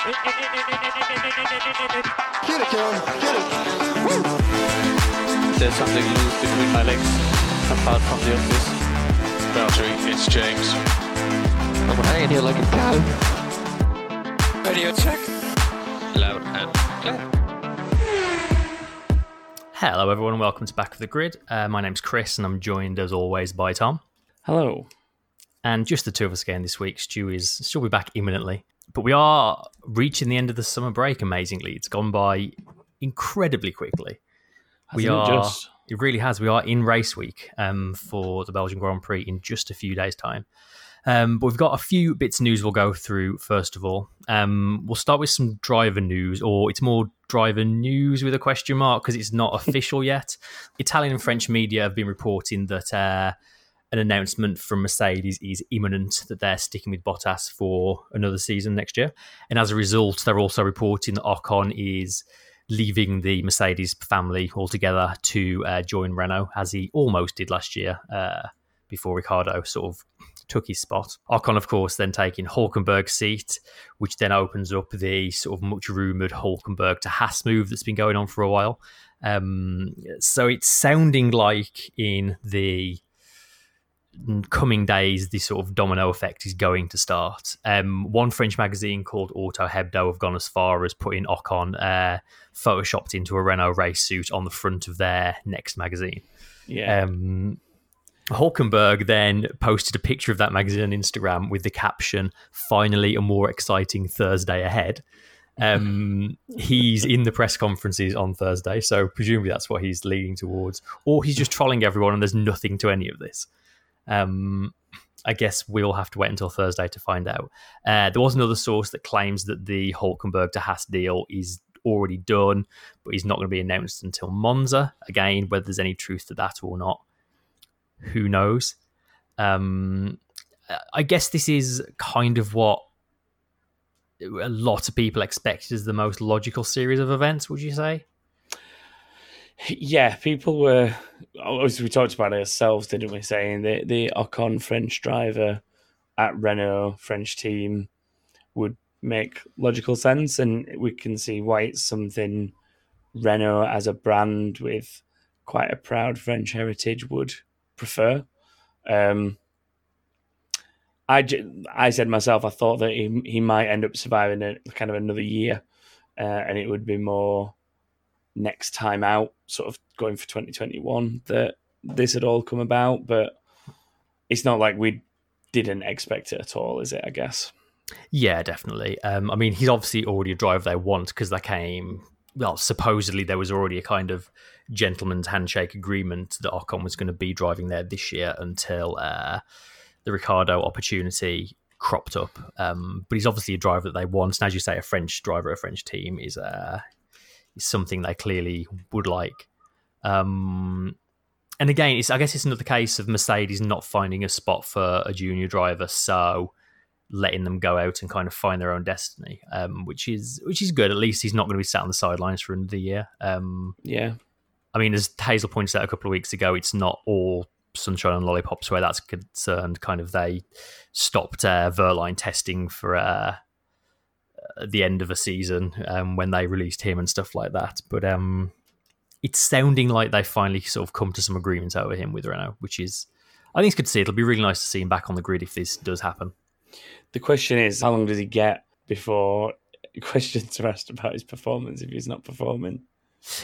Get it, Karen. Get it. Woo! There's something loose between my legs, apart from the obvious. Valtteri, it's James. I'm hanging here like a cow. Radio check. Loud and clear. Hello, everyone, and welcome to Back of the Grid. Uh, my name's Chris, and I'm joined as always by Tom. Hello. And just the two of us again this week. Stu is still be back imminently, but we are reaching the end of the summer break. Amazingly, it's gone by incredibly quickly. we Hasn't it are. just? It really has. We are in race week um, for the Belgian Grand Prix in just a few days' time. Um, but we've got a few bits of news we'll go through first of all. Um, we'll start with some driver news, or it's more driver news with a question mark because it's not official yet. Italian and French media have been reporting that uh, an announcement from Mercedes is imminent that they're sticking with Bottas for another season next year. And as a result, they're also reporting that Ocon is leaving the Mercedes family altogether to uh, join Renault, as he almost did last year uh, before Ricciardo sort of took his spot. Ocon, of course, then taking Hulkenberg's seat, which then opens up the sort of much rumoured Hulkenberg to Haas move that's been going on for a while. Um, so it's sounding like in the coming days, the sort of domino effect is going to start. Um, one French magazine called Auto Hebdo have gone as far as putting Ocon uh, photoshopped into a Renault race suit on the front of their next magazine. Yeah. Um, Hulkenberg then posted a picture of that magazine on Instagram with the caption, Finally, a more exciting Thursday ahead. Um, he's in the press conferences on Thursday, so presumably that's what he's leading towards. Or he's just trolling everyone and there's nothing to any of this. Um, I guess we'll have to wait until Thursday to find out. Uh, there was another source that claims that the Hulkenberg to Haas deal is already done, but he's not going to be announced until Monza. Again, whether there's any truth to that or not, who knows? Um, I guess this is kind of what a lot of people expect is the most logical series of events. Would you say? Yeah, people were. Obviously, we talked about it ourselves, didn't we? Saying the the Ocon French driver at Renault French team would make logical sense, and we can see why it's something Renault as a brand with quite a proud French heritage would prefer. Um, I, I said myself, I thought that he he might end up surviving a kind of another year, uh, and it would be more next time out, sort of going for 2021, that this had all come about. But it's not like we didn't expect it at all, is it? I guess. Yeah, definitely. Um, I mean, he's obviously already a driver they want because they came. Well, supposedly there was already a kind of gentleman's handshake agreement that Ocon was going to be driving there this year until uh, the Ricciardo opportunity cropped up. Um, but he's obviously a driver that they want, and as you say, a French driver, a French team is uh, is something they clearly would like. Um, and again, it's I guess it's another case of Mercedes not finding a spot for a junior driver, so letting them go out and kind of find their own destiny, um, which is which is good. At least he's not going to be sat on the sidelines for another year. Um, Yeah. I mean, as Hazel pointed out a couple of weeks ago, it's not all sunshine and lollipops where that's concerned. Kind of they stopped uh, Wehrlein testing for uh, at the end of a season um, when they released him and stuff like that. But um, it's sounding like they finally sort of come to some agreements over him with Renault, which is I think it's good to see. It'll be really nice to see him back on the grid if this does happen. The question is, how long does he get before questions are asked about his performance if he's not performing?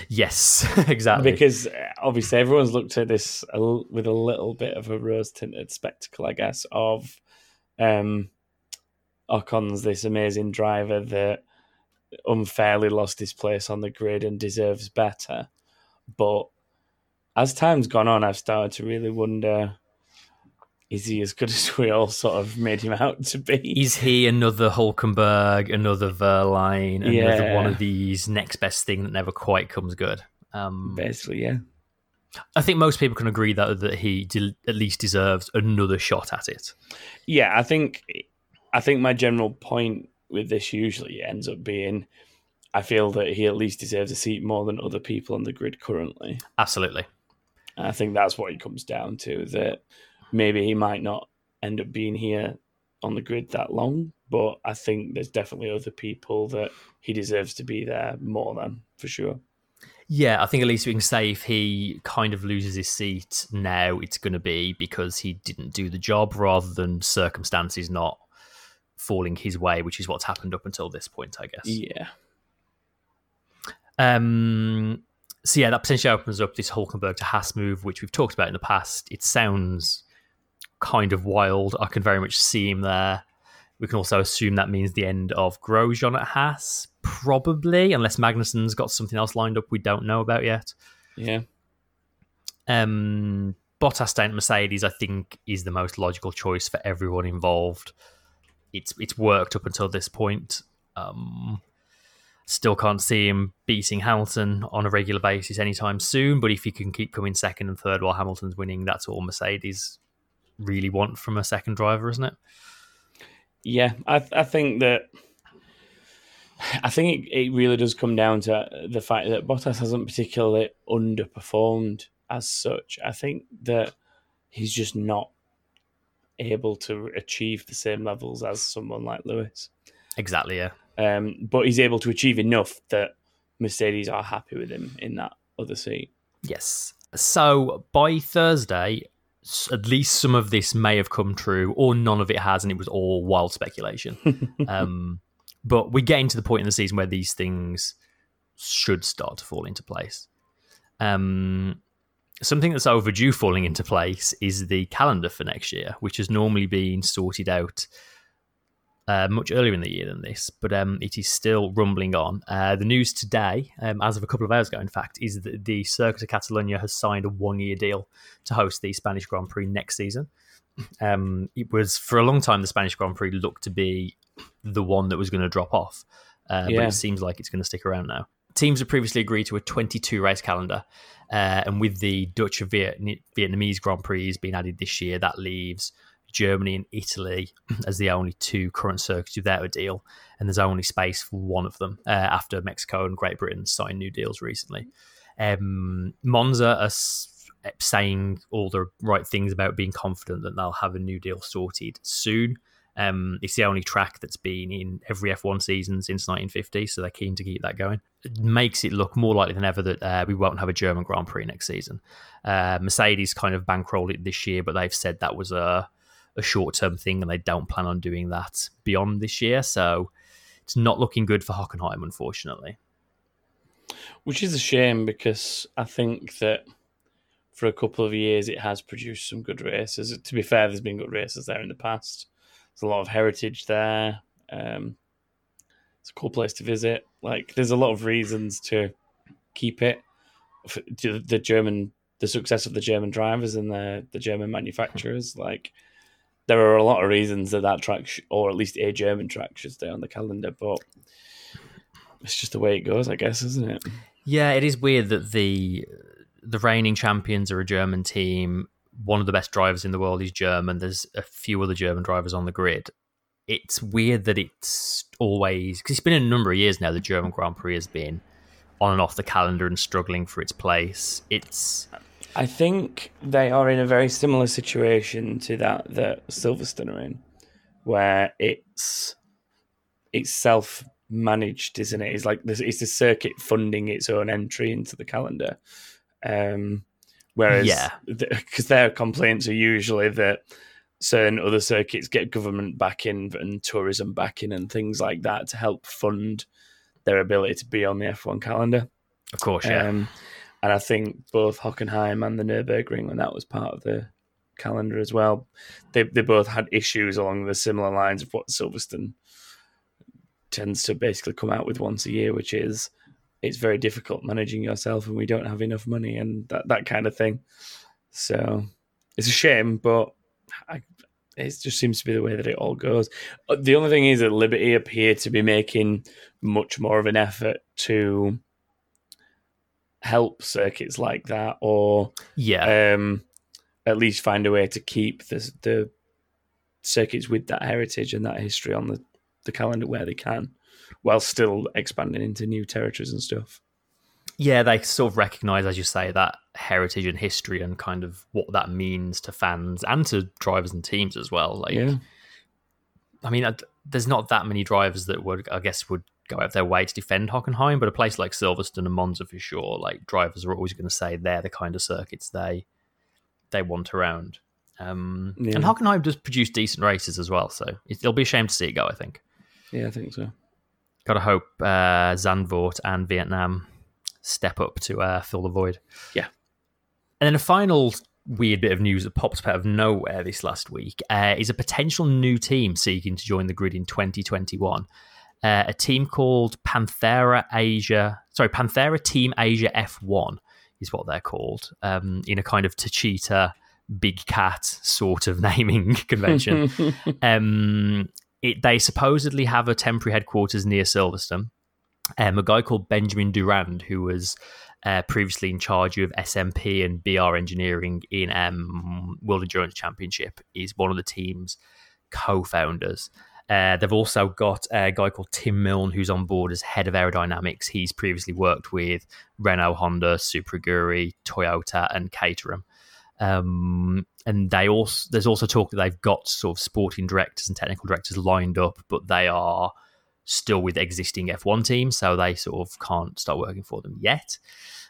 Yes, exactly. Because uh, obviously everyone's looked at this with a little bit of a rose tinted spectacle, I guess, of um, Ocon's this amazing driver that unfairly lost his place on the grid and deserves better. But as time's gone on, I've started to really wonder is he as good as we all sort of made him out to be? Is he another Hulkenberg, another Wehrlein, another Yeah. one of these next best thing that never quite comes good? Um, Basically, yeah. I think most people can agree that that he de- at least deserves another shot at it. Yeah, I think I think my general point with this usually ends up being I feel that he at least deserves a seat more than other people on the grid currently. Absolutely. And I think that's what it comes down to that maybe he might not end up being here on the grid that long, but I think there's definitely other people that he deserves to be there more than for sure. Yeah, I think at least we can say if he kind of loses his seat now, it's going to be because he didn't do the job rather than circumstances not falling his way, which is what's happened up until this point, I guess. Yeah. Um, so yeah, that potentially opens up this Hulkenberg to Haas move, which we've talked about in the past. It sounds kind of wild. I can very much see him there. We can also assume that means the end of Grosjean at Haas, probably, unless Magnussen's got something else lined up we don't know about yet. Yeah. Um, Bottas down at Mercedes, I think, is the most logical choice for everyone involved. It's it's worked up until this point. Um, still can't see him beating Hamilton on a regular basis anytime soon. But if he can keep coming second and third while Hamilton's winning, that's all Mercedes really want from a second driver, isn't it? Yeah, I I think that I think it, it really does come down to the fact that Bottas hasn't particularly underperformed as such. I think that he's just not able to achieve the same levels as someone like Lewis. Exactly, yeah. Um, but he's able to achieve enough that Mercedes are happy with him in that other seat. Yes. So by Thursday, at least some of this may have come true, or none of it has, and it was all wild speculation. um, but we're getting to the point in the season where these things should start to fall into place. Um, something that's overdue falling into place is the calendar for next year, which has normally been sorted out uh, much earlier in the year than this, but um, it is still rumbling on. Uh, the news today, um, as of a couple of hours ago, in fact, is that the Circuit of Catalonia has signed a one-year deal to host the Spanish Grand Prix next season. Um, it was for a long time the Spanish Grand Prix looked to be the one that was going to drop off, uh, Yeah. but it seems like it's going to stick around now. Teams have previously agreed to a 22 race calendar, uh, and with the Dutch and Viet- Vietnamese Grand Prix being added this year, that leaves Germany and Italy as the only two current circuits without a deal, and there's only space for one of them uh, after Mexico and Great Britain signed new deals recently. Um, Monza are saying all the right things about being confident that they'll have a new deal sorted soon. Um, it's the only track that's been in every F1 season since 1950, so they're keen to keep that going. It makes it look more likely than ever that uh, we won't have a German Grand Prix next season. Uh, Mercedes kind of bankrolled it this year, but they've said that was a, a short term thing and they don't plan on doing that beyond this year. So it's not looking good for Hockenheim, unfortunately. Which is a shame because I think that for a couple of years it has produced some good races. To be fair, there's been good races there in the past. There's a lot of heritage there. Um, it's a cool place to visit. Like, there's a lot of reasons to keep it. The German, the success of the German drivers and the the German manufacturers. Like, there are a lot of reasons that that track, sh- or at least a German track, should stay on the calendar. But it's just the way it goes, I guess, isn't it? Yeah, it is weird that the the reigning champions are a German team. One of the best drivers in the world is German. There's a few other German drivers on the grid. It's weird that it's always because it's been a number of years now. The German Grand Prix has been on and off the calendar and struggling for its place. It's I think they are in a very similar situation to that that Silverstone are in, where it's it's self managed, isn't it? It's like it's the circuit funding its own entry into the calendar. Um, whereas, Yeah. because their complaints are usually that certain other circuits get government backing and tourism backing and things like that to help fund their ability to be on the F1 calendar. of course, yeah, Um, and I think both Hockenheim and the Nürburgring, when that was part of the calendar as well, they they both had issues along the similar lines of what Silverstone tends to basically come out with once a year, which is it's very difficult managing yourself and we don't have enough money and that, that kind of thing. So it's a shame, but I, it just seems to be the way that it all goes. The only thing is that Liberty appear to be making much more of an effort to help circuits like that, or yeah. um, at least find a way to keep the the circuits with that heritage and that history on the, the calendar where they can, while still expanding into new territories and stuff. yeah, they sort of recognize, as you say, that heritage and history and kind of what that means to fans and to drivers and teams as well. Like, Yeah. I mean, there's not that many drivers that would, I guess, would go out of their way to defend Hockenheim, but a place like Silverstone and Monza for sure, like drivers are always going to say they're the kind of circuits they they want around. Um, Yeah. And Hockenheim does produce decent races as well, so it'll be a shame to see it go. I think. Yeah, I think so. Got to hope uh, Zandvoort and Vietnam step up to uh, fill the void. Yeah. And then a final weird bit of news that popped up out of nowhere this last week uh, is a potential new team seeking to join the grid in 2021. Uh, a team called Panthera Asia, sorry, Panthera Team Asia F1 is what they're called, um, in a kind of Tachita big cat sort of naming convention. um, it, they supposedly have a temporary headquarters near Silverstone. Um, a guy called Benjamin Durand, who was uh, previously in charge of SMP and BR engineering in um, World Endurance Championship, is one of the team's co-founders. Uh, they've also got a guy called Tim Milne, who's on board as head of aerodynamics. He's previously worked with Renault, Honda, Super Aguri, Toyota, and Caterham. Um, and they also there's also talk that they've got sort of sporting directors and technical directors lined up, but they are still with existing F1 teams, so they sort of can't start working for them yet.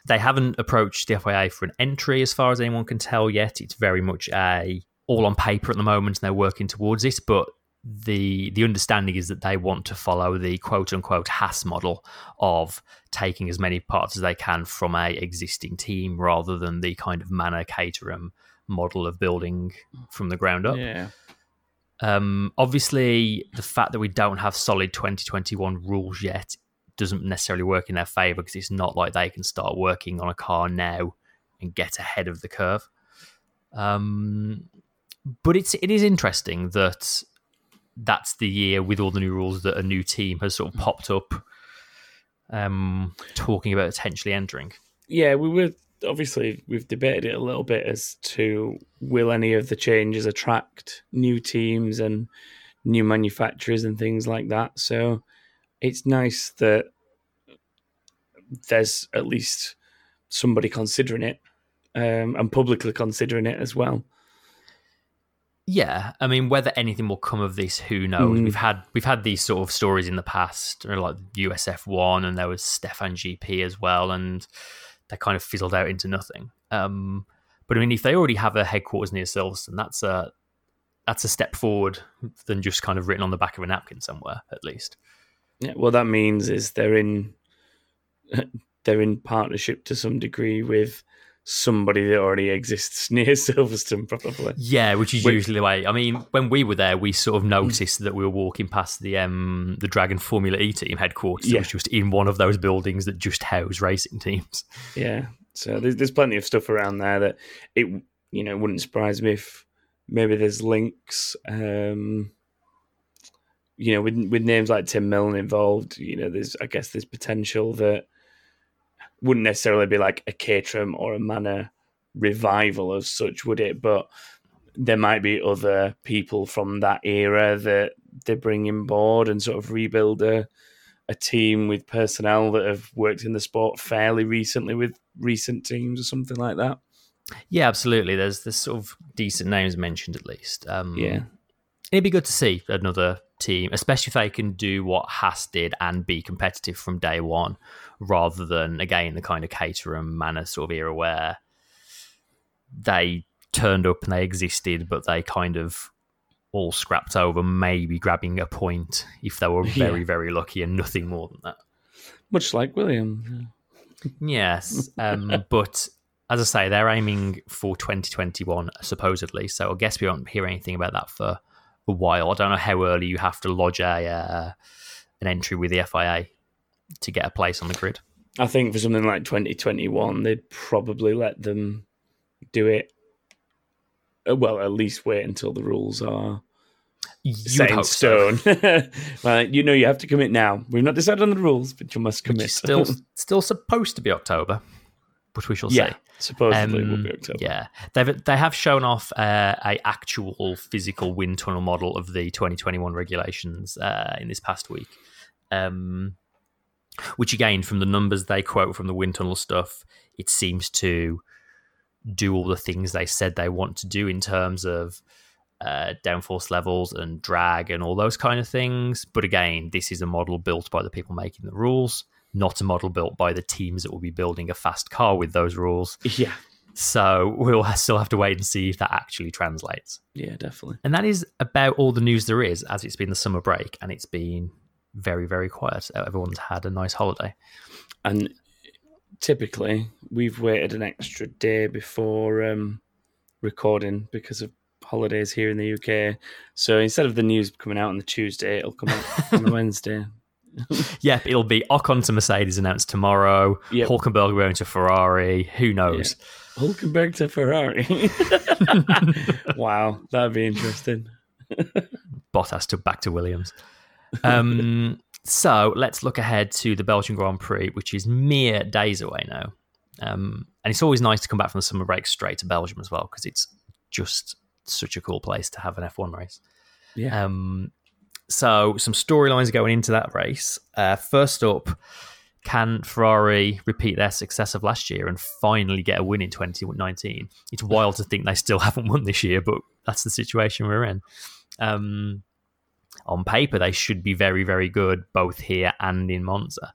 They haven't approached the FIA for an entry, as far as anyone can tell yet. It's very much a all on paper at the moment, and they're working towards it. But the the understanding is that they want to follow the quote unquote Haas model of taking as many parts as they can from a existing team rather than the kind of Manor Caterham model of building from the ground up. Yeah. Um, obviously, the fact that we don't have solid 2021 rules yet doesn't necessarily work in their favour because it's not like they can start working on a car now and get ahead of the curve. Um, but it's it is interesting that that's the year with all the new rules that a new team has sort of popped up, um, talking about potentially entering. Yeah, we were obviously we've debated it a little bit as to will any of the changes attract new teams and new manufacturers and things like that. So it's nice that there's at least somebody considering it um, and publicly considering it as well. Yeah, I mean, whether anything will come of this, who knows? Mm. We've had we've had these sort of stories in the past, like USF one, and there was Stefan GP as well, and they kind of fizzled out into nothing. Um, but I mean, if they already have a headquarters near Silverstone, that's a that's a step forward than just kind of written on the back of a napkin somewhere, at least. Yeah, what that means is they're in they're in partnership to some degree with somebody that already exists near Silverstone, probably. Yeah, which is Which- usually the way. I mean, when we were there, we sort of noticed that we were walking past the um the Dragon Formula E team headquarters. It Yeah. was just in one of those buildings that just house racing teams. Yeah. So there's there's plenty of stuff around there that it you know wouldn't surprise me if maybe there's links. Um, you know, with with names like Tim Milne involved, you know, there's I guess there's potential that wouldn't necessarily be like a Caterham or a Manor revival as such, would it? But there might be other people from that era that they bring in board and sort of rebuild a a team with personnel that have worked in the sport fairly recently with recent teams or something like that. Yeah, absolutely. There's there's sort of decent names mentioned at least. Um, Yeah. it'd be good to see another team, especially if they can do what Haas did and be competitive from day one, rather than again the kind of Caterham Manor sort of era where they turned up and they existed, but they kind of all scrapped over, maybe grabbing a point if they were very Yeah. very lucky, and nothing more than that. Much like William. Yes, um, but as I say, they're aiming for 2021 supposedly. So I guess we won't hear anything about that for a while. I don't know how early you have to lodge a uh, an entry with the FIA to get a place on the grid. I think for something like 2021, they'd probably let them do it. uh, Well, at least wait until the rules are You set in hope so. stone. right, you know, you have to commit now. We've not decided on the rules, but you must commit. still still supposed to be October, but we shall yeah, see. supposedly it will Um, be October. Yeah, they've they have shown off uh, a actual physical wind tunnel model of the 2021 regulations uh, in this past week, um, which again, from the numbers they quote from the wind tunnel stuff, it seems to do all the things they said they want to do in terms of uh, downforce levels and drag and all those kind of things. But again, this is a model built by the people making the rules, not a model built by the teams that will be building a fast car with those rules. Yeah, So we'll still have to wait and see if that actually translates. yeah, definitely. And that is about all the news there is, as it's been the summer break and it's been very, very quiet. Everyone's had a nice holiday. And typically, we've waited an extra day before um, recording because of holidays here in the UK. So instead of the news coming out on the Tuesday, it'll come out on the Wednesday. Yep, it'll be Ocon to Mercedes announced tomorrow. Yep. Hulkenberg going to Ferrari. Who knows? Hulkenberg to Ferrari. wow, that'd be interesting. Bottas to back to Williams. Um, so let's look ahead to the Belgian Grand Prix, which is mere days away now. Um, and it's always nice to come back from the summer break straight to Belgium as well because it's just such a cool place to have an F1 race. Yeah. Um, so some storylines going into that race. Uh, first up, can Ferrari repeat their success of last year and finally get a win in 2019? It's wild to think they still haven't won this year, but that's the situation we're in. Um, on paper, they should be very, very good both here and in Monza.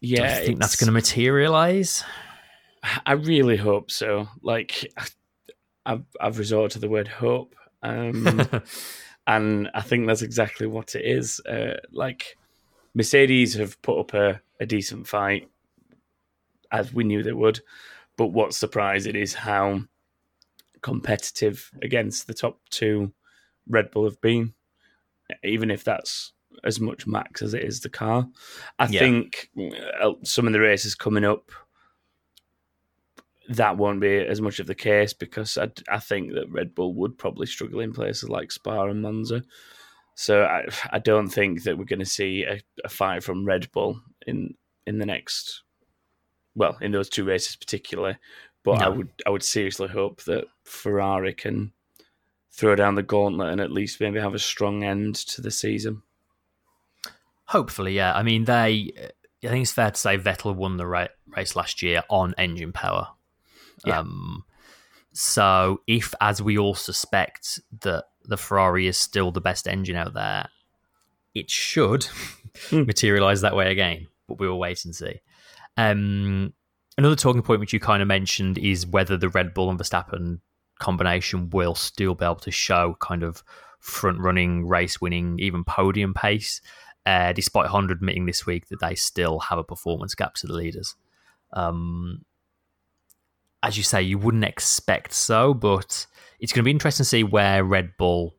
yeah, Do you think that's going to materialize? I really hope so. Like, I've I've resorted to the word hope, um, and I think that's exactly what it is. Uh, like, Mercedes have put up a, a decent fight, as we knew they would. But what's surprising is how competitive against the top two Red Bull have been, even if that's as much max as it is the car. I Yeah. think uh, some of the races coming up that won't be as much of the case because I, I think that Red Bull would probably struggle in places like Spa and Monza. So I, I don't think that we're going to see a, a fight from Red Bull in in the next, well, in those two races particularly. But I would I would seriously hope that Ferrari can throw down the gauntlet and at least maybe have a strong end to the season. Hopefully, yeah. I mean, they. I think it's fair to say Vettel won the ra- race last year on engine power. Yeah. Um, so, if, as we all suspect, that the Ferrari is still the best engine out there, it should Hmm. materialize that way again. But we will wait and see. Um, another talking point which you kind of mentioned is whether the Red Bull and Verstappen combination will still be able to show kind of front running, race winning, even podium pace, uh, despite Honda admitting this week that they still have a performance gap to the leaders. Um, as you say, you wouldn't expect so, but it's going to be interesting to see where Red Bull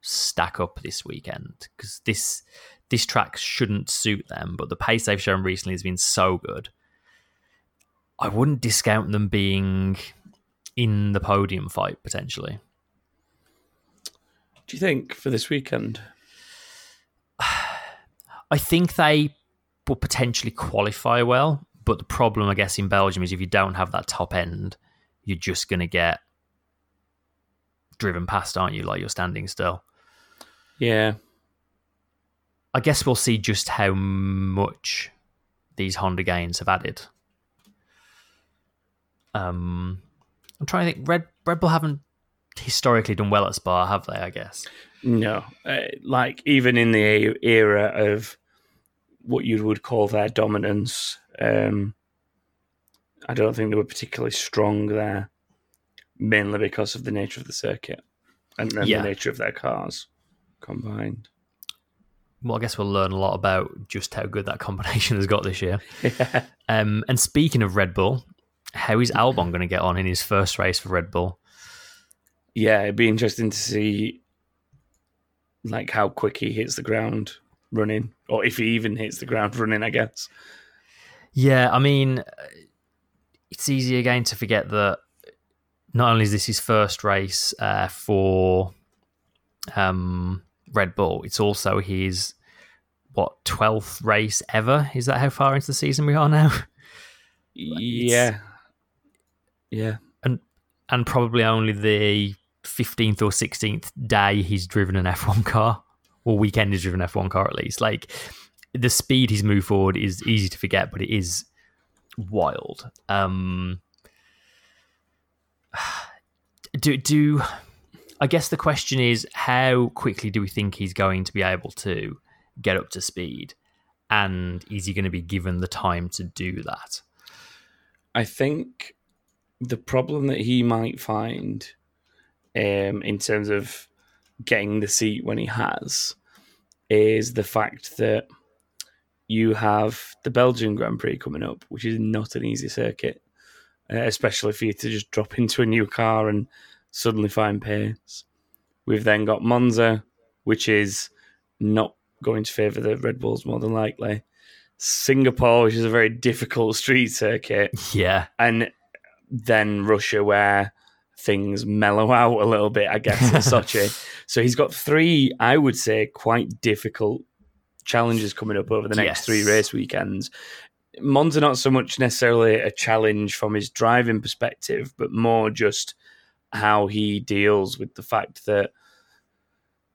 stack up this weekend because this this track shouldn't suit them, but the pace they've shown recently has been so good. I wouldn't discount them being in the podium fight potentially. Do you think for this weekend? I think they will potentially qualify well, but the problem, I guess, in Belgium is if you don't have that top end, you're just going to get driven past, aren't you? Like you're standing still. Yeah, I guess we'll see just how much these Honda gains have added. Um, I'm trying to think. Red Red Bull haven't historically done well at Spa, have they? I guess. No, uh, like even in the era of what you would call their dominance, um, I don't think they were particularly strong there, mainly because of the nature of the circuit and, and Yeah. the nature of their cars combined. Well, I guess we'll learn a lot about just how good that combination has got this year. Yeah. Um, and speaking of Red Bull, how is Albon going to get on in his first race for Red Bull? yeah, it'd be interesting to see like how quick he hits the ground running, or if he even hits the ground running. I guess. Yeah, I mean, it's easy again to forget that not only is this his first race uh, for um, Red Bull, it's also his what twelfth race ever. Is that how far into the season we are now? Yeah. Yeah. and and probably only the fifteenth or sixteenth day he's driven an F one car, or weekend he's driven an F one car at least. Like the speed he's moved forward is easy to forget, but it is wild. Um, do do I guess the question is how quickly do we think he's going to be able to get up to speed? And is he going to be given the time to do that? I think the problem that he might find um, in terms of getting the seat when he has is the fact that you have the Belgian Grand Prix coming up, which is not an easy circuit, uh, especially for you to just drop into a new car and suddenly find pace. We've then got Monza, which is not going to favour the Red Bulls more than likely. Singapore, which is a very difficult street circuit, Yeah. and then Russia, where things mellow out a little bit, I guess, in Sochi. So he's got three, I would say, quite difficult challenges coming up over the next Yes. three race weekends. Monza not so much necessarily a challenge from his driving perspective, but more just how he deals with the fact that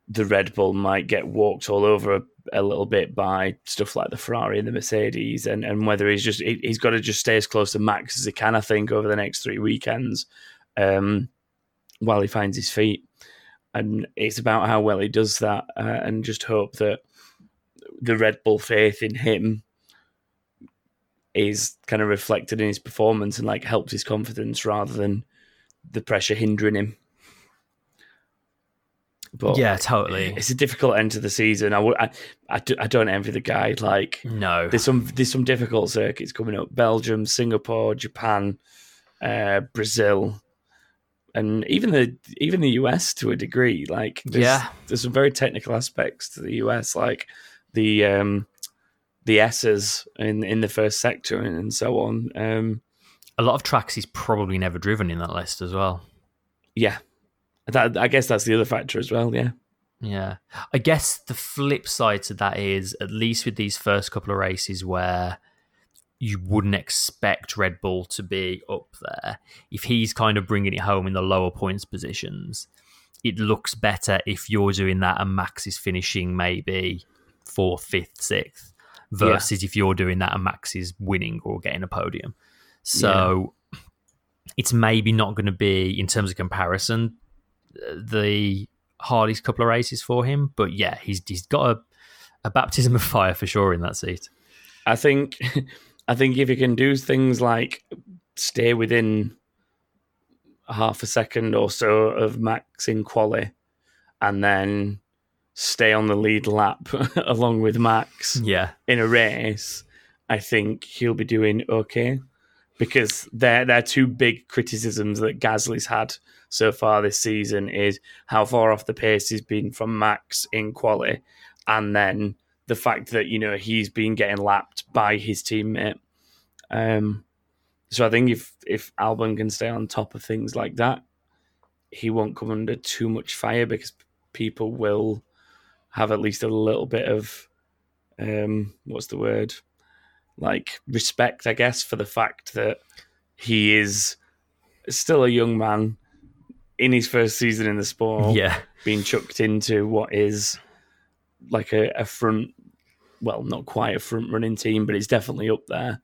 the Red Bull might get walked all over a, little bit by stuff like the Ferrari and the Mercedes, and, and whether he's just he, he's got to just stay as close to Max as he can. I think over the next three weekends, um, while he finds his feet, and it's about how well he does that, uh, and just hope that the Red Bull faith in him is kind of reflected in his performance and like helps his confidence rather than the pressure hindering him. But yeah, totally. it's a difficult end to the season. I, would- I, I, do, I don't envy the guy. Like No. there's some there's some difficult circuits coming up: Belgium, Singapore, Japan, uh, Brazil, and even the even the US to a degree. Like there's, Yeah. there's some very technical aspects to the US, like the um, the S's in in the first sector and, and so on. Um, A lot of tracks he's probably never driven in that list as well. yeah, that I guess that's the other factor as well. Yeah, Yeah. I guess the flip side to that is, at least with these first couple of races where you wouldn't expect Red Bull to be up there, if he's kind of bringing it home in the lower points positions, it looks better if you're doing that and Max is finishing maybe fourth, fifth, sixth, versus if you're doing that and Max is winning or getting a podium. So it's maybe not going to be, in terms of comparison, the hardest couple of races for him. But yeah, he's he's got a, a baptism of fire for sure in that seat. I think I think if you can do things like stay within half a second or so of Max in quali, and then stay on the lead lap along with Max Yeah, in a race, I think he'll be doing okay because they're they're two big criticisms that Gasly's had so far this season is how far off the pace he's been from Max in quality, and then the fact that you know he's been getting lapped by his teammate. Um, so I think if if Albon can stay on top of things like that, he won't come under too much fire because people will have at least a little bit of um, what's the word like respect, I guess, for the fact that he is still a young man in his first season in the sport yeah, being chucked into what is like a, a front, well, not quite a front running team, but it's definitely up there.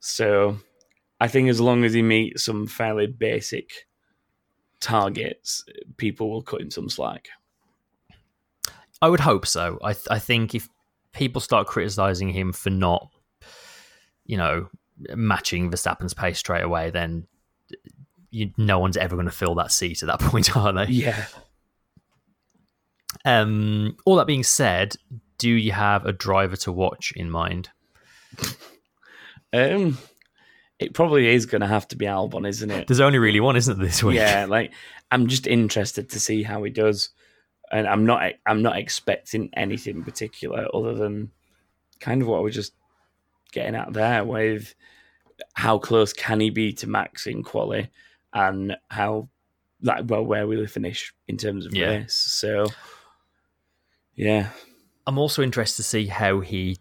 So I think as long as he meets some fairly basic targets, people will cut him some slack. I would hope so. I th- I think if people start criticizing him for not, you know, matching Verstappen's pace straight away, then you, no one's ever going to fill that seat at that point, are they? Yeah. Um, all that being said, do you have a driver to watch in mind? Um, it probably is going to have to be Albon, isn't it? There's only really one, isn't there, this week? Yeah, like I'm just interested to see how he does, and I'm not I'm not expecting anything particular other than kind of what we just getting at there with how close can he be to Max in quali, and how like well where will he finish in terms of Yeah. race. So yeah, I'm also interested to see how he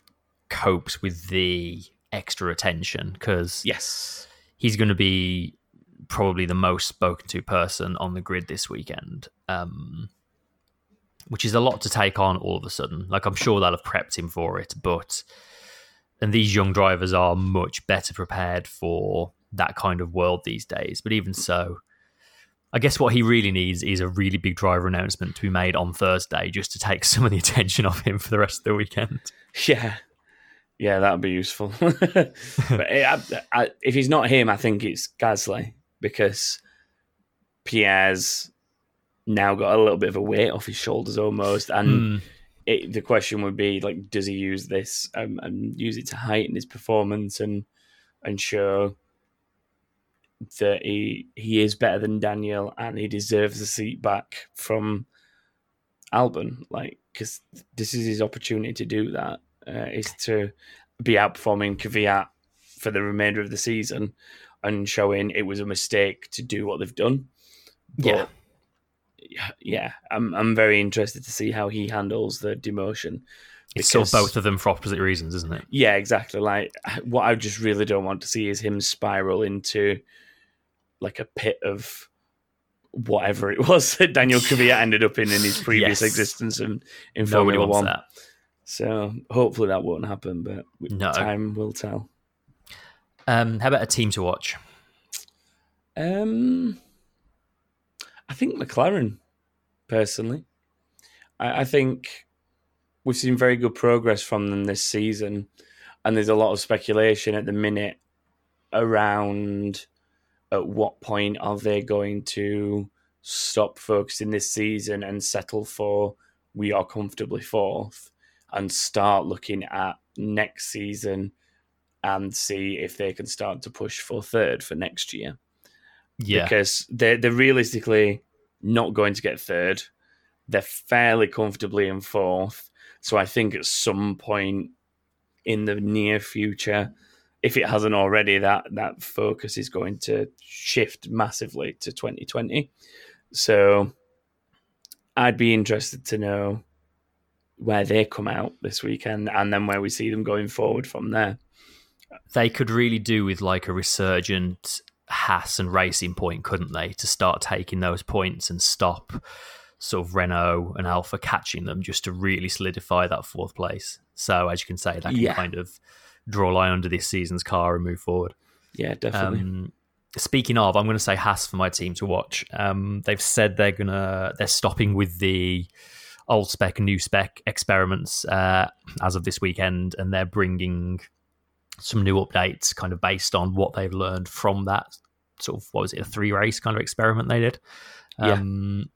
copes with the extra attention because yes, he's going to be probably the most spoken to person on the grid this weekend, um, which is a lot to take on all of a sudden. Like I'm sure they'll have prepped him for it, but and these young drivers are much better prepared for that kind of world these days. But even so, I guess what he really needs is a really big driver announcement to be made on Thursday just to take some of the attention off him for the rest of the weekend. Yeah, yeah, that would be useful. but I, I, if he's not him, I think it's Gasly because Pierre's now got a little bit of a weight off his shoulders almost, and Hmm. It, the question would be like, does he use this um, and use it to heighten his performance and and show that he he is better than Daniel and he deserves the seat back from Albon? Like, because this is his opportunity to do that uh, is to be outperforming Kvyat for the remainder of the season and showing it was a mistake to do what they've done. Yeah. yeah, yeah, I'm I'm very interested to see how he handles the demotion. It's sort of both of them for opposite reasons, isn't it? Yeah, exactly. Like what I just really don't want to see is him spiral into like a pit of whatever it was that Daniil Kvyat ended up in in his previous Yes. existence in, in Nobody Formula wants One. that. So hopefully that won't happen, but No. time will tell. Um, how about a team to watch? Um, I think McLaren, personally. I, I think we've seen very good progress from them this season, and there's a lot of speculation at the minute around at what point are they going to stop focusing this season and settle for we are comfortably fourth and start looking at next season and see if they can start to push for third for next year Yeah. because they're they're realistically not going to get third. They're fairly comfortably in fourth. So I think at some point in the near future, if it hasn't already, that that focus is going to shift massively to 2020. So I'd be interested to know where they come out this weekend and then where we see them going forward from there. they could really do with like a resurgent Haas and Racing Point, couldn't they, to start taking those points and stop sort of Renault and Alfa catching them just to really solidify that fourth place. So as you can say, that can Yeah. kind of draw a line under this season's car and move forward. Yeah, definitely. Um, speaking of, I'm going to say Haas for my team to watch. Um, they've said they're gonna they're stopping with the old spec and new spec experiments uh, as of this weekend, and they're bringing some new updates, kind of based on what they've learned from that sort of what was it a three race kind of experiment they did. Yeah. Um,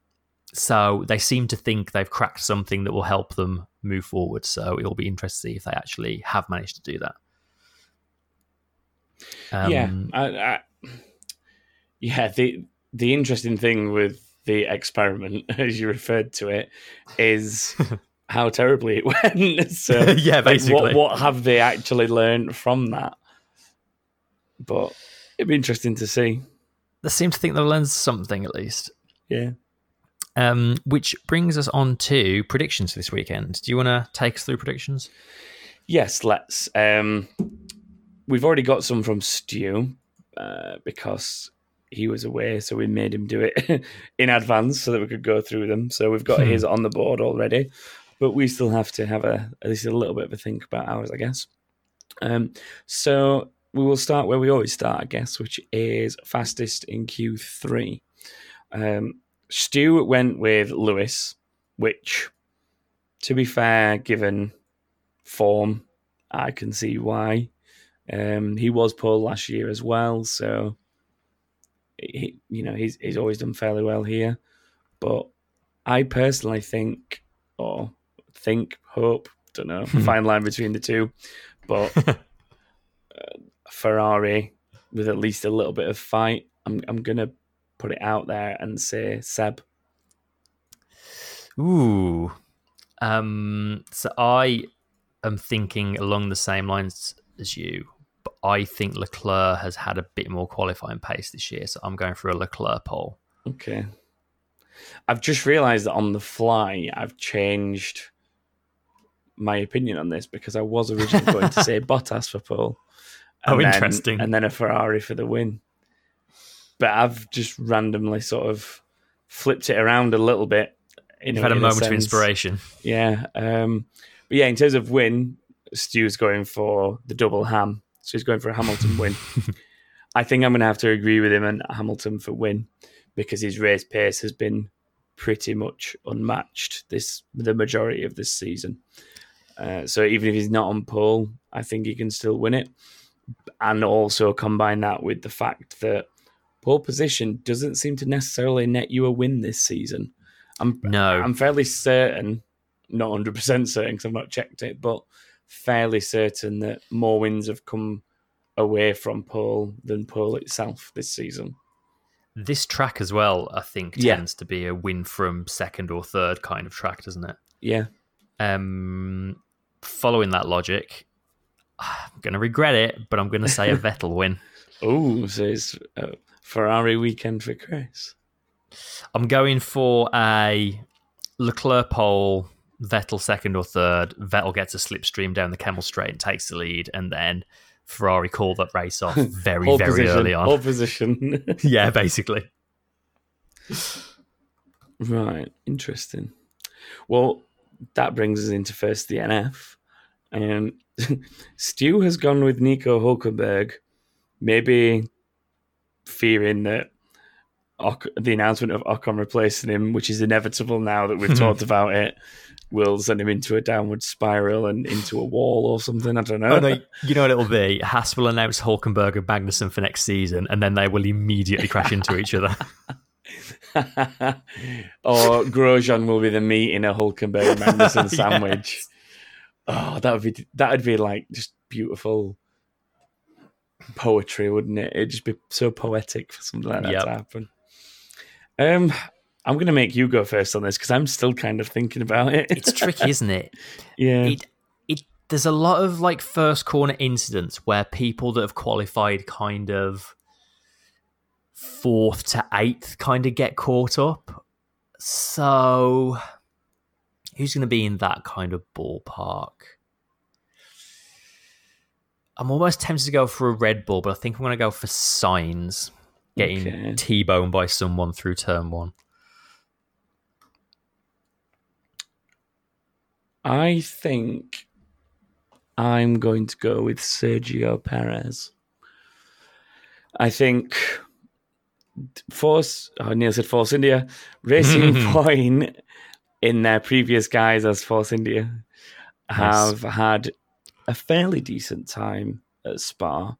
so they seem to think they've cracked something that will help them move forward. So it'll be interesting to see if they actually have managed to do that. Um, yeah, I, I, yeah. The the interesting thing with the experiment, as you referred to it, is how terribly it went. so, yeah, like, basically. what what have they actually learned from that? But it'd be interesting to see. They seem to think they'll learn something at least. Yeah. Um, which brings us on to predictions for this weekend. Do you want to take us through predictions? Yes, let's. Um, we've already got some from Stu uh, because he was away, so we made him do it in advance so that we could go through them. So we've got Hmm. his on the board already, but we still have to have a at least a little bit of a think about ours, I guess. Um, so we will start where we always start, I guess, which is fastest in Q three. Um, Stu went with Lewis, which, to be fair, given form, I can see why. Um, he was pole last year as well, so he, you know he's he's always done fairly well here. But I personally think, or think, hope, don't know, fine line between the two, but uh, Ferrari with at least a little bit of fight. I'm I'm gonna put it out there and say Seb. Ooh. Um, so I am thinking along the same lines as you, but I think Leclerc has had a bit more qualifying pace this year, so I'm going for a Leclerc pole. Okay. I've just realised that on the fly, I've changed my opinion on this because I was originally going to say Bottas for pole. Oh, then- interesting. And then a Ferrari for the win. But I've just randomly sort of flipped it around a little bit. In You've had a moment of inspiration. Yeah. Um, but yeah, in terms of win, Stu's going for the double ham. So he's going for a Hamilton win. I think I'm going to have to agree with him and Hamilton for win because his race pace has been pretty much unmatched this the majority of this season. Uh, so even if he's not on pole, I think he can still win it. And also combine that with the fact that pole position doesn't seem to necessarily net you a win this season. I'm No. I'm fairly certain, not hundred percent certain because I've not checked it, but fairly certain that more wins have come away from pole than pole itself this season. This track as well, I think, Yeah. tends to be a win from second or third kind of track, doesn't it? Yeah, Um, following that logic, I'm going to regret it, but I'm going to say a Vettel win. Oh, so it's a Ferrari weekend for Chris. I'm going for a Leclerc pole, Vettel second or third. Vettel gets a slipstream down the Kemmel Straight and takes the lead, and then Ferrari call that race off very, very position, early on. Pole position. yeah, basically. right, interesting. Well, that brings us into first DNF. And Stu has gone with Nico Hulkenberg, maybe fearing that Oc- the announcement of Ocon replacing him, which is inevitable now that we've hmm. talked about it, will send him into a downward spiral and into a wall or something. I don't know. Oh no, you know what it'll be. Haas will announce Hulkenberg and Magnussen for next season, and then they will immediately crash into each other. or Grosjean will be the meat in a Hulkenberg Magnussen sandwich. Oh, that would be that would be like just beautiful poetry, wouldn't it? It'd just be so poetic for something like that Yep. to happen. Um, I'm going to make you go first on this because I'm still kind of thinking about it. it's tricky, isn't it? yeah, It it there's a lot of like first corner incidents where people that have qualified kind of fourth to eighth kind of get caught up. So who's going to be in that kind of ballpark? I'm almost tempted to go for a Red Bull, but I think I'm going to go for Sainz getting Okay. T-boned by someone through turn one. I think I'm going to go with Sergio Perez. I think Force, oh, Neil said Force India, Racing Point in their previous guise as Force India have had a fairly decent time at Spa.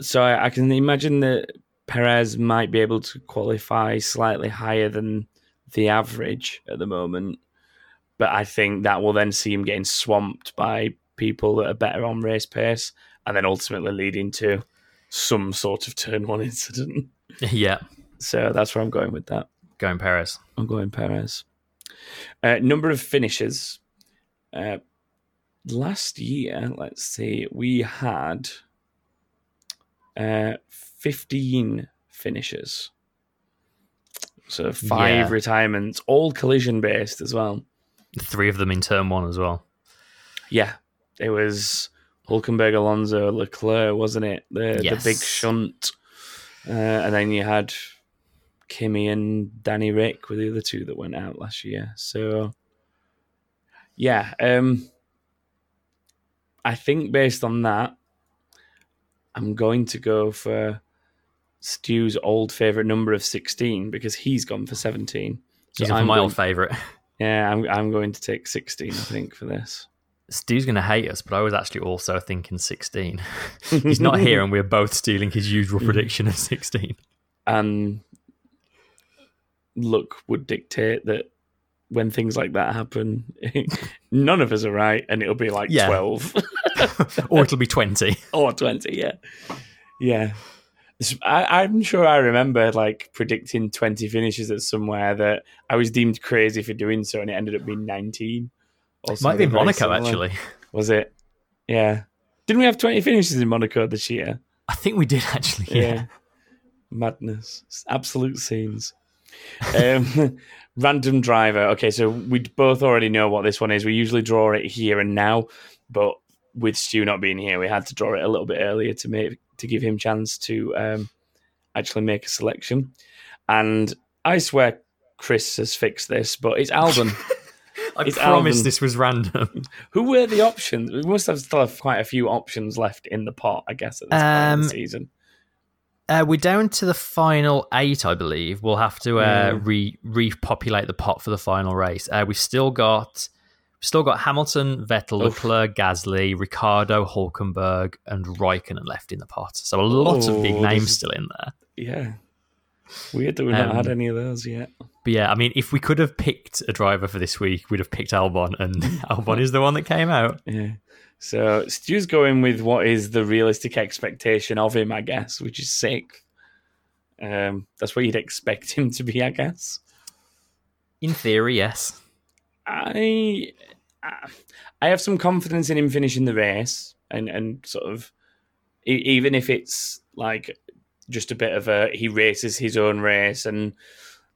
So I, I can imagine that Perez might be able to qualify slightly higher than the average at the moment but I think that will then see him getting swamped by people that are better on race pace, and then ultimately leading to some sort of turn one incident. yeah, So that's where I'm going with that. going Perez. I'm going Perez. Uh, number of finishes. Uh, last year, let's see, we had uh, 15 finishes. So five Yeah. retirements, all collision based as well. Three of them in turn one as well. Yeah, it was Hulkenberg, Alonso, Leclerc, wasn't it? The the big shunt, uh, and then you had Kimi and Danny Ric were the other two that went out last year. So, yeah, um, I think based on that, I'm going to go for Stu's old favorite number of sixteen because he's gone for seventeen. So He's I'm my going, old favourite. yeah, I'm I'm going to take sixteen. I think for this. Stu's going to hate us, but I was actually also thinking 16. He's not here, and we're both stealing his usual mm. prediction of 16. And luck would dictate that when things like that happen, none of us are right, and it'll be like yeah. 12. or it'll be 20. Or 20, yeah. Yeah. I, am sure I remember like predicting 20 finishes at somewhere that I was deemed crazy for doing so, and it ended up being 19. Also Might be Monaco actually. Was it? Yeah. Didn't we have twenty finishes in Monaco this year? I think we did actually. Yeah. yeah. Madness, absolute scenes. um, random driver. Okay, so we both already know what this one is. We usually draw it here and now, but with Stu not being here, we had to draw it a little bit earlier to make to give him chance to um, actually make a selection. And I swear Chris has fixed this, but it's Albon. I It's promised Albon. this was random. Who were the options? We must have still have quite a few options left in the pot, I guess, at this point in Um, the season. Uh, we're down to the final eight, I believe. We'll have to uh, Yeah. re repopulate the pot for the final race. Uh, we've still got we've still got Hamilton, Vettel, Oof. Leclerc, Gasly, Ricciardo, Hulkenberg, and Raikkonen left in the pot. So a lot of big Oh, names still in there. Yeah. Weird that we've not Um, had any of those yet. But yeah, I mean, if we could have picked a driver for this week, we'd have picked Albon, and Albon is the one that came out. Yeah. So Stu's going with what is the realistic expectation of him, I guess, which is sixth. Um, that's what you'd expect him to be, I guess. In theory, yes. I I have some confidence in him finishing the race, and and sort of even if it's like just a bit of a he races his own race and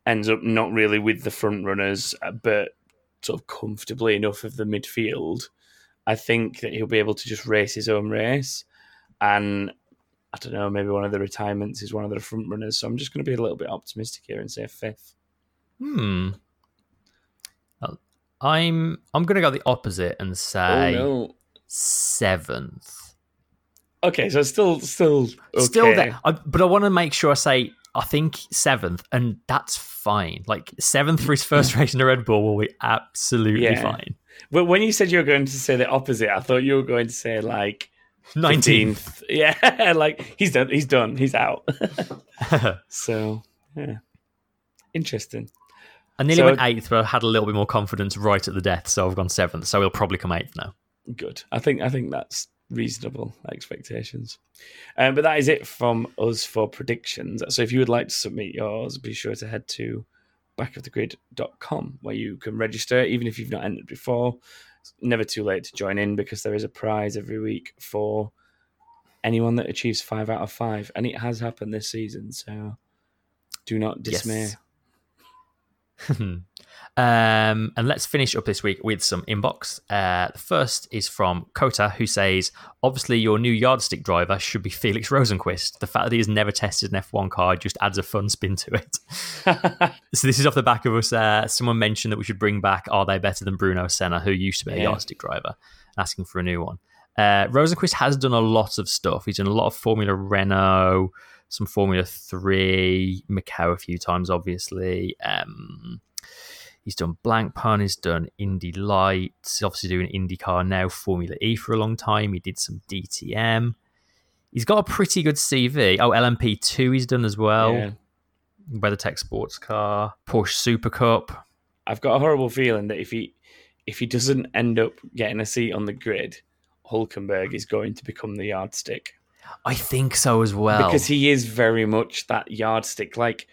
ends up not really with the front runners, uh, but sort of comfortably enough of the midfield. I think that he'll be able to just race his own race, and I don't know, maybe one of the retirements is one of the front runners. So I'm just going to be a little bit optimistic here and say fifth. Hmm. I'm I'm going to go the opposite and say oh no. seventh. Okay, so still, still, okay. Still there, I, but I want to make sure I say I think seventh, and that's fine. Like seventh for his first race in a Red Bull will be absolutely Yeah. fine. But when you said you were going to say the opposite, I thought you were going to say like Nineteenth. Yeah, like he's done. He's done. He's out. so yeah, interesting. I nearly So- went eighth, but I had a little bit more confidence right at the death, so I've gone seventh. So he'll probably come eighth now. Good. I think. I think that's reasonable expectations. Um, but that is it from us for predictions. So if you would like to submit yours, be sure to head to backofthegrid.com where you can register, even if you've not entered before. It's never too late to join in because there is a prize every week for anyone that achieves five out of five. And it has happened this season. So do not dismay. Yes. um, and let's finish up this week with some inbox. Uh, the first is from Kota, who says, "Obviously, your new yardstick driver should be Felix Rosenqvist. The fact that he has never tested an F1 car just adds a fun spin to it." so this is off the back of us. Uh, someone mentioned that we should bring back "Are they better than Bruno Senna?" who used to be a Yeah. yardstick driver, asking for a new one. Uh, Rosenqvist has done a lot of stuff. He's done a lot of Formula Renault, some Formula Three, Macau a few times, obviously. Um, he's done Blancpain. He's done Indy Lights. He's obviously doing IndyCar now, Formula E for a long time. He did some DTM. He's got a pretty good CV. Oh, LMP two he's done as well. Yeah. WeatherTech Sports Car, Porsche Super Cup. I've got a horrible feeling that if he if he doesn't end up getting a seat on the grid, Hulkenberg is going to become the yardstick. I think so as well. because he is very much that yardstick. Like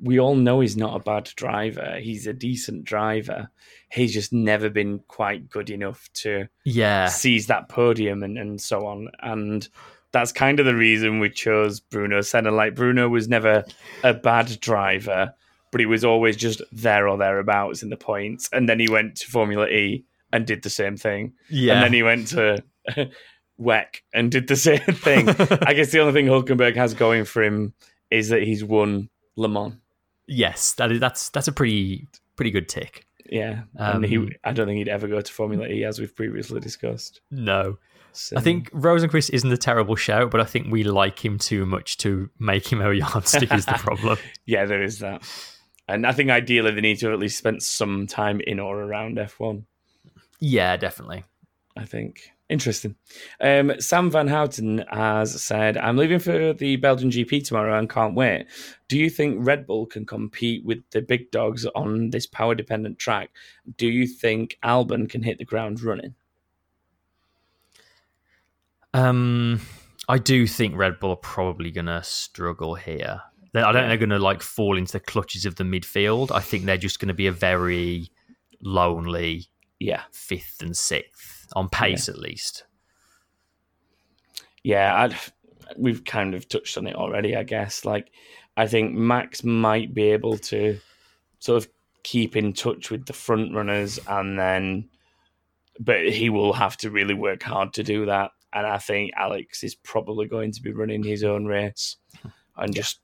we all know, he's not a bad driver. He's a decent driver. He's just never been quite good enough to yeah, seize that podium and, and so on. And that's kind of the reason we chose Bruno Senna. Like Bruno was never a bad driver, but he was always just there or thereabouts in the points. And then he went to Formula E and did the same thing. yeah. And then he went to WEC and did the same thing. I guess the only thing Hulkenberg has going for him is that he's won Le Mans. Yes, that is, that's that's a pretty pretty good tick. Yeah, Um, and he, I don't think he'd ever go to Formula E, as we've previously discussed. No, So, I think Rosenqvist isn't a terrible shout, but I think we like him too much to make him a yardstick. is the problem. yeah, there is that, and I think ideally they need to have at least spent some time in or around F1. Yeah, definitely. I think. Interesting. Um, Sam Van Houten has said, I'm leaving for the Belgian GP tomorrow and can't wait. Do you think Red Bull can compete with the big dogs on this power dependent track? Do you think Albon can hit the ground running? Um, I do think Red Bull are probably going to struggle here. I don't think they're going to like fall into the clutches of the midfield. I think they're just going to be a very lonely Yeah. fifth and sixth on pace, at least. Yeah, I'd, we've kind of touched on it already, I guess. Like, I think Max might be able to sort of keep in touch with the front runners and then, but he will have to really work hard to do that. And I think Alex is probably going to be running his own race and just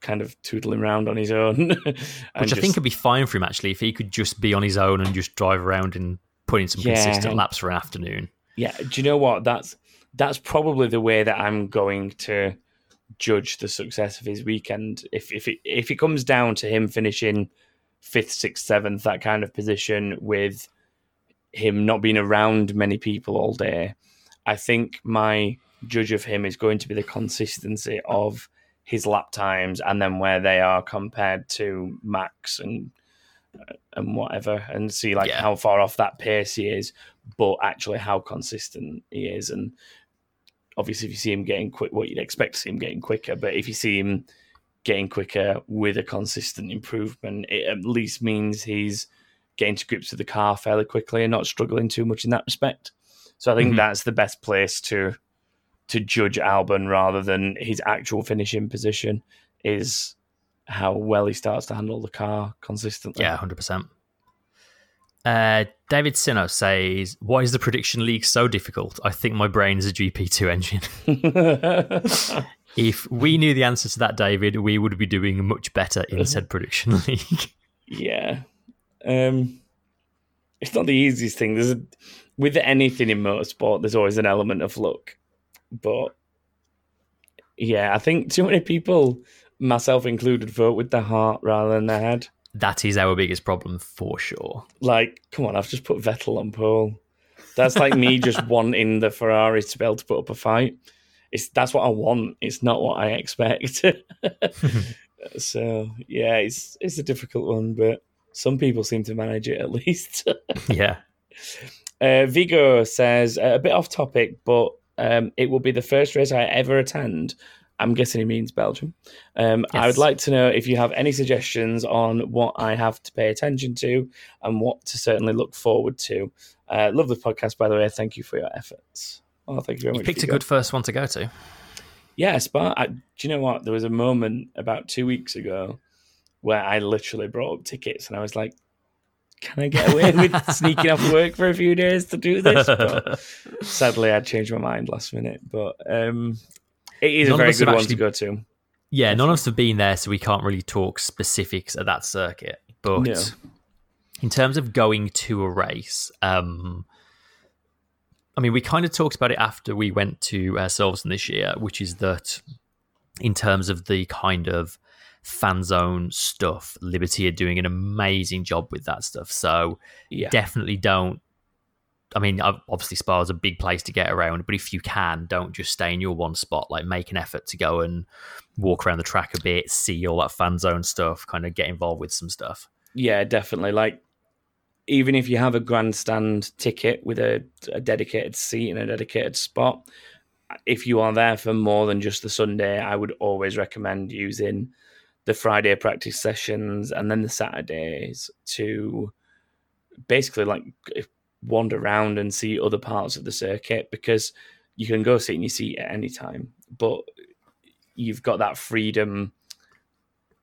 kind of tootling around on his own. Which I just- think would be fine for him actually if he could just be on his own and just drive around and put in some Yeah. consistent laps for an afternoon. Yeah, do you know what? That's that's probably the way that I'm going to judge the success of his weekend. If if it if it comes down to him finishing fifth, sixth, seventh, that kind of position with him not being around many people all day, I think my judge of him is going to be the consistency of his lap times and then where they are compared to Max and and whatever, and see like Yeah. how far off that pace he is, but actually how consistent he is. And obviously, if you see him getting quick, what you'd expect to see him getting quicker, but if you see him getting quicker with a consistent improvement, it at least means he's getting to grips with the car fairly quickly and not struggling too much in that respect. So I think Mhm. that's the best place to to judge Albon rather than his actual finishing position is how well he starts to handle the car consistently. Yeah, hundred percent. Uh, David Sino says, "Why is the prediction league so difficult? I think my brain is a GP2 engine. if we knew the answer to that, David, we would be doing much better in said prediction league." yeah. Um it's not the easiest thing. There's a, with anything in motorsport, there's always an element of luck. But yeah, I think too many people, myself included, vote with their heart rather than their head. that is our biggest problem for sure. Like, come on, I've just put Vettel on pole. That's like me just wanting the Ferrari to be able to put up a fight. It's that's what I want. It's not what I expect. so yeah, it's it's a difficult one, but some people seem to manage it at least. yeah, Uh, Vigo says uh, a bit off topic, but um, it will be the first race I ever attend. I'm guessing he means Belgium. Um, I would like to know if you have any suggestions on what I have to pay attention to and what to certainly look forward to. Uh, love the podcast, by the way. Thank you for your efforts. Oh, thank you very you much. picked a Vigo. good first one to go to. Yes, but I, do you know what? There was a moment about two weeks ago where I literally brought up tickets and I was like, can I get away with sneaking off work for a few days to do this? But sadly, I changed my mind last minute. But um, it is None a very good have one actually- to go to. Yeah, none of us have been there, so we can't really talk specifics at that circuit. But No. in terms of going to a race, um, I mean, we kind of talked about it after we went to uh, Silverstone this year, which is that in terms of the kind of fan zone stuff, Liberty are doing an amazing job with that stuff. So Yeah. definitely don't. I mean, obviously, Spa is a big place to get around, but if you can, don't just stay in your one spot. Like, make an effort to go and walk around the track a bit, see all that fan zone stuff, kind of get involved with some stuff. Yeah, definitely. Like, even if you have a grandstand ticket with a, a dedicated seat and a dedicated spot, if you are there for more than just the Sunday, I would always recommend using the Friday practice sessions and then the Saturdays to basically like wander around and see other parts of the circuit because you can go sit in your seat at any time, but you've got that freedom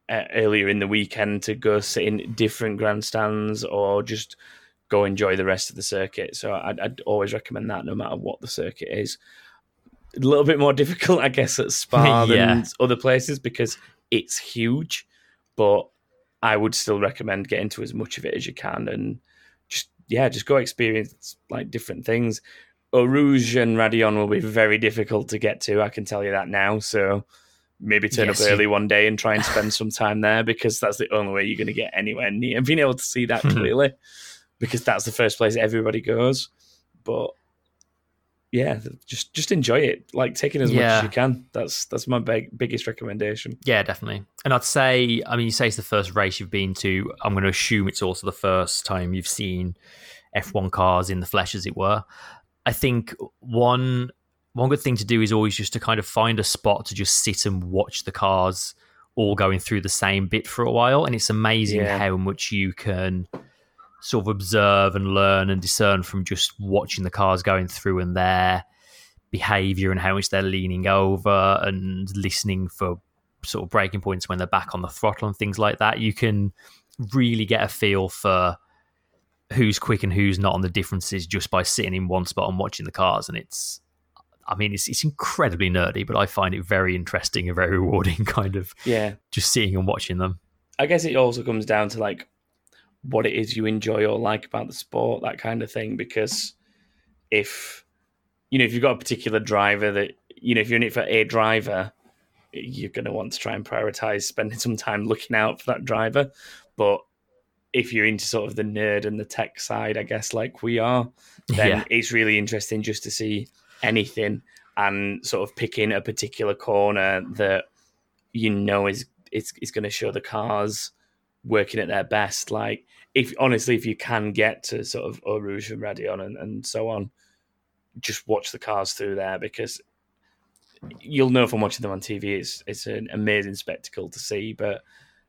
uh, earlier in the weekend to go sit in different grandstands or just go enjoy the rest of the circuit. So I'd, I'd always recommend that no matter what the circuit is. A little bit more difficult, I guess, at Spa Yeah. than other places because it's huge, but I would still recommend getting to as much of it as you can and yeah, just go experience like different things. Eau and Raidillon will be very difficult to get to. I can tell you that now. So maybe turn Yes, up you- early one day and try and spend some time there because that's the only way you're going to get anywhere near and being able to see that hmm. clearly because that's the first place everybody goes. But yeah, just just enjoy it. Like taking as much as you can. That's that's my big, biggest recommendation. Yeah, definitely. And I'd say, I mean, you say it's the first race you've been to. I'm going to assume it's also the first time you've seen F1 cars in the flesh, as it were. I think one one good thing to do is always just to kind of find a spot to just sit and watch the cars all going through the same bit for a while. And it's amazing Yeah. how much you can sort of observe and learn and discern from just watching the cars going through and their behavior and how much they're leaning over and listening for sort of braking points when they're back on the throttle and things like that. You can really get a feel for who's quick and who's not on the differences just by sitting in one spot and watching the cars. And it's, I mean, it's, it's incredibly nerdy, but I find it very interesting and very rewarding, kind of Yeah. just seeing and watching them. I guess it also comes down to like what it is you enjoy or like about the sport, that kind of thing. Because if you know, if you've got a particular driver that you know, if you're in it for a driver, you're going to want to try and prioritize spending some time looking out for that driver. But if you're into sort of the nerd and the tech side, I guess like we are, then Yeah. it's really interesting just to see anything and sort of picking a particular corner that you know is it's, it's going to show the cars working at their best. Like if honestly, if you can get to sort of Eau Rouge and Raidillon and, and so on, just watch the cars through there because you'll know from watching them on TV. It's it's an amazing spectacle to see, but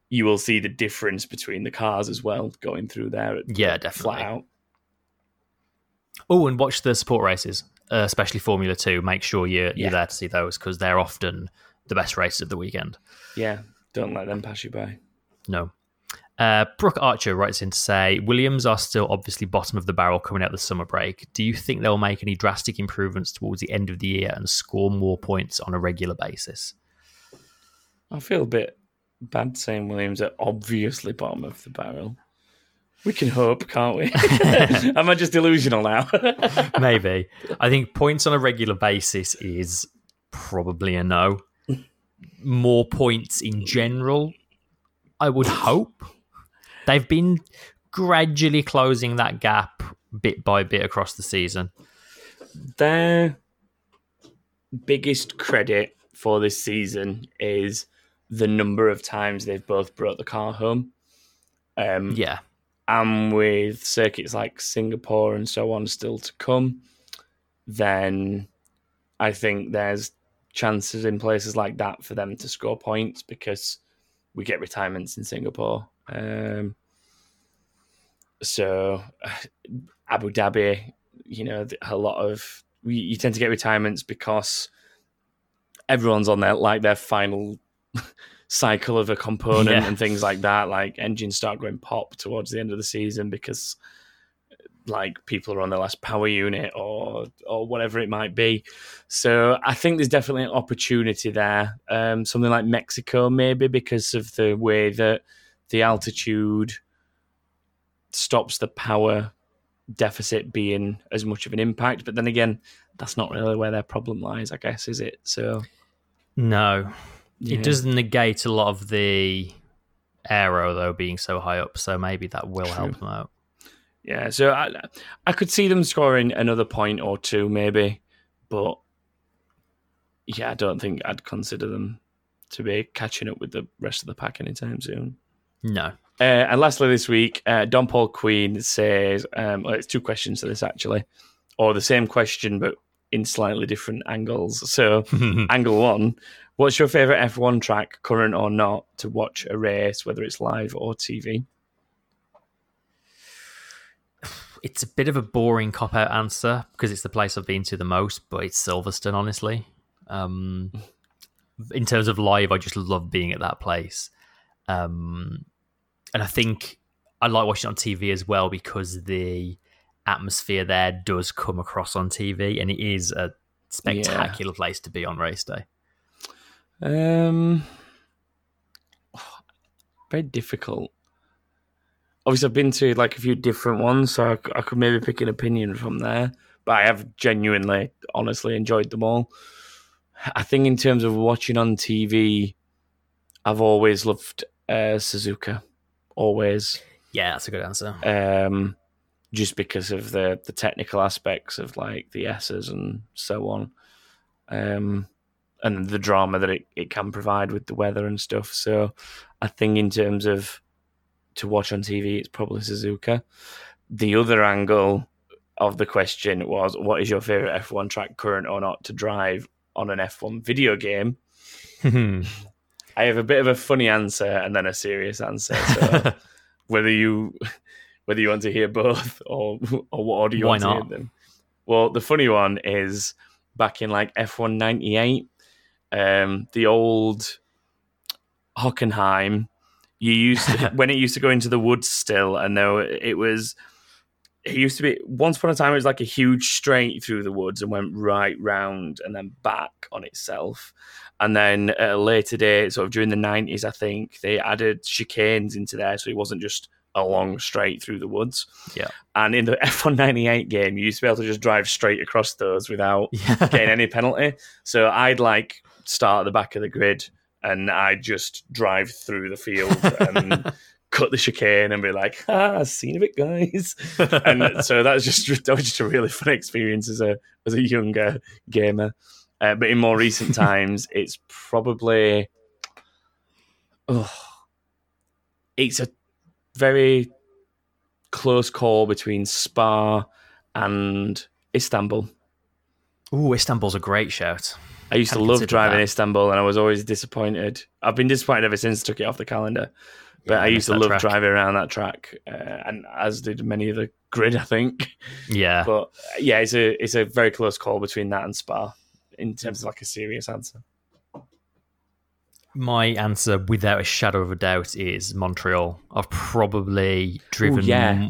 you will see the difference between the cars as well going through there. Yeah, flat definitely. out. Oh, and watch the support races, uh, especially Formula Two. Make sure you're Yeah. you're there to see those because they're often the best races of the weekend. Yeah, don't let them pass you by. No. Uh, Brooke Archer writes in to say Williams are still obviously bottom of the barrel coming out of the summer break. Do you think they'll make any drastic improvements towards the end of the year and score more points on a regular basis? I feel a bit bad saying Williams are obviously bottom of the barrel. We can hope, can't we? Am I just delusional now? Maybe. I think points on a regular basis is probably a no. More points in general, I would hope. They've been gradually closing that gap bit by bit across the season. Their biggest credit for this season is the number of times they've both brought the car home. Um, Yeah. and with circuits like Singapore and so on still to come, then I think there's chances in places like that for them to score points because we get retirements in Singapore. Um, so Abu Dhabi, you know, a lot of you, you tend to get retirements because everyone's on their like their final cycle of a component Yeah. and things like that. Like engines start going pop towards the end of the season because like people are on their last power unit or or whatever it might be. So I think there's definitely an opportunity there. Um, something like Mexico maybe because of the way that the altitude stops the power deficit being as much of an impact. But then again, that's not really where their problem lies, I guess, is it? So No. yeah. It does negate a lot of the aero, though, being so high up. So maybe that will help them out. Yeah, so I I could see them scoring another point or two, maybe, but yeah, I don't think I'd consider them to be catching up with the rest of the pack anytime soon. No. Uh, and lastly, this week, uh, Don Paul Queen says, um, well, it's two questions to this actually, or the same question but in slightly different angles. So, angle one: What's your favorite F1 track, current or not, to watch a race, whether it's live or TV? it's a bit of a boring cop out answer because it's the place I've been to the most, but it's Silverstone, honestly. Um, in terms of live, I just love being at that place. Um, and I think I like watching it on TV as well because the atmosphere there does come across on TV and it is a spectacular place to be on race day. Um, very difficult. Obviously, I've been to like a few different ones, so I could maybe pick an opinion from there. But I have genuinely, honestly enjoyed them all. I think in terms of watching on TV, I've always loved uh, Suzuka. Always. Yeah, that's a good answer. um, just because of the the technical aspects of like the S's and so on, um, and the drama that it, it can provide with the weather and stuff. So I think in terms of to watch on TV, it's probably Suzuka. The other angle of the question was, what is your favorite F1 track, current or not, to drive on an F1 video game? I have a bit of a funny answer and then a serious answer. So whether you whether you want to hear both or or what order you Why want to not? hear them. Well, the funny one is back in like F one ninety eight, um, the old Hockenheim. You used to, when it used to go into the woods still, and though it was, it used to be once upon a time it was like a huge straight through the woods and went right round and then back on itself. And then at a later date, sort of during the nineties, I think they added chicanes into there, so it wasn't just a long straight through the woods. Yeah. And in the F198 game, you used to be able to just drive straight across those without yeah. getting any penalty. So I'd like start at the back of the grid, and I just drive through the field and cut the chicane and be like, "Ah, seen of it, guys." and so that's just that was just a really fun experience as a as a younger gamer. Uh, but in more recent times, it's probably oh, it's a very close call between Spa and Istanbul. Ooh, Istanbul's a great shout. I used to Hadn't love driving that. Istanbul, and I was always disappointed. I've been disappointed ever since I took it off the calendar. But Yeah, I used to love track. driving around that track, uh, and as did many of the grid, I think. Yeah. But yeah, it's a it's a very close call between that and Spa in terms of like a serious answer. My answer, without a shadow of a doubt, is Montreal. I've probably driven. yeah.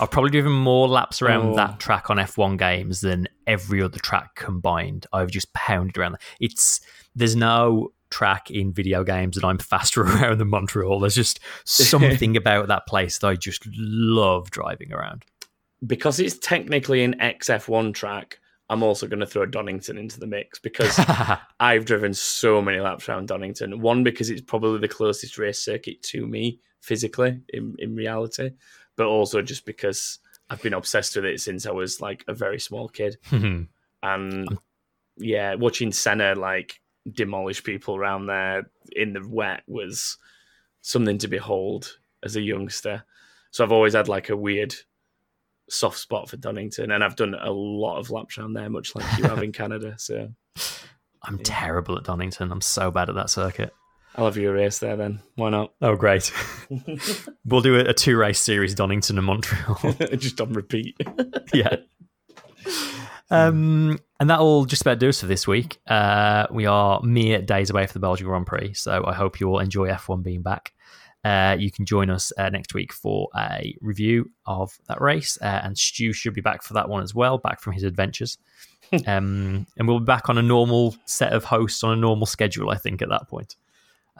I've probably driven more laps around Oh. that track on F1 games than every other track combined. I've just pounded around. It's there's no track in video games that I'm faster around than Montreal. There's just something about that place that I just love driving around. Because it's technically an XF1 track, I'm also going to throw Donington into the mix because I've driven so many laps around Donington. One because it's probably the closest race circuit to me physically in, in reality, but also just because I've been obsessed with it since I was like a very small kid. And um, yeah, watching Senna like demolish people around there in the wet was something to behold as a youngster. So I've always had like a weird soft spot for Donington, and I've done a lot of laps around there, much like you have in Canada. So I'm terrible at Donington. I'm so bad at that circuit. I'll have you a race there then. Why not? Oh, great. we'll do a, a two race series, Donington and Montreal. Just on repeat. yeah. Um, and that'll just about do us for this week. Uh, we are mere days away from the Belgian Grand Prix, so I hope you all enjoy F1 being back. Uh, you can join us uh, next week for a review of that race, uh, and Stu should be back for that one as well, back from his adventures. um, and we'll be back on a normal set of hosts on a normal schedule, I think, at that point.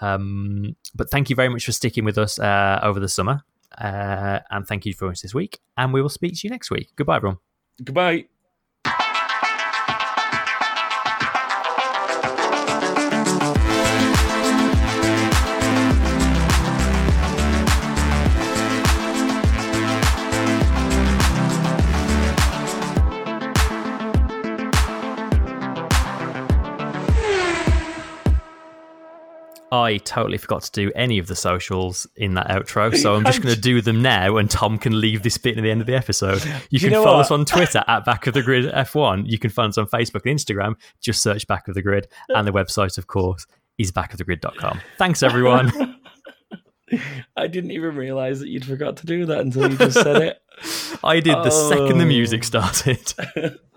Um, but thank you very much for sticking with us uh, over the summer, uh, and thank you for us this week. And we will speak to you next week. Goodbye, everyone. Goodbye. I totally forgot to do any of the socials in that outro, so I'm just going to do them now, and Tom can leave this bit at the end of the episode. You you can follow what? us on Twitter at Back of the Grid F1. You can find us on Facebook and Instagram. Just search Back of the Grid, and the website, of course, is backofthegrid.com. Thanks, everyone. I didn't even realize that you'd forgot to do that until you just said it. I did the second the Oh. music started.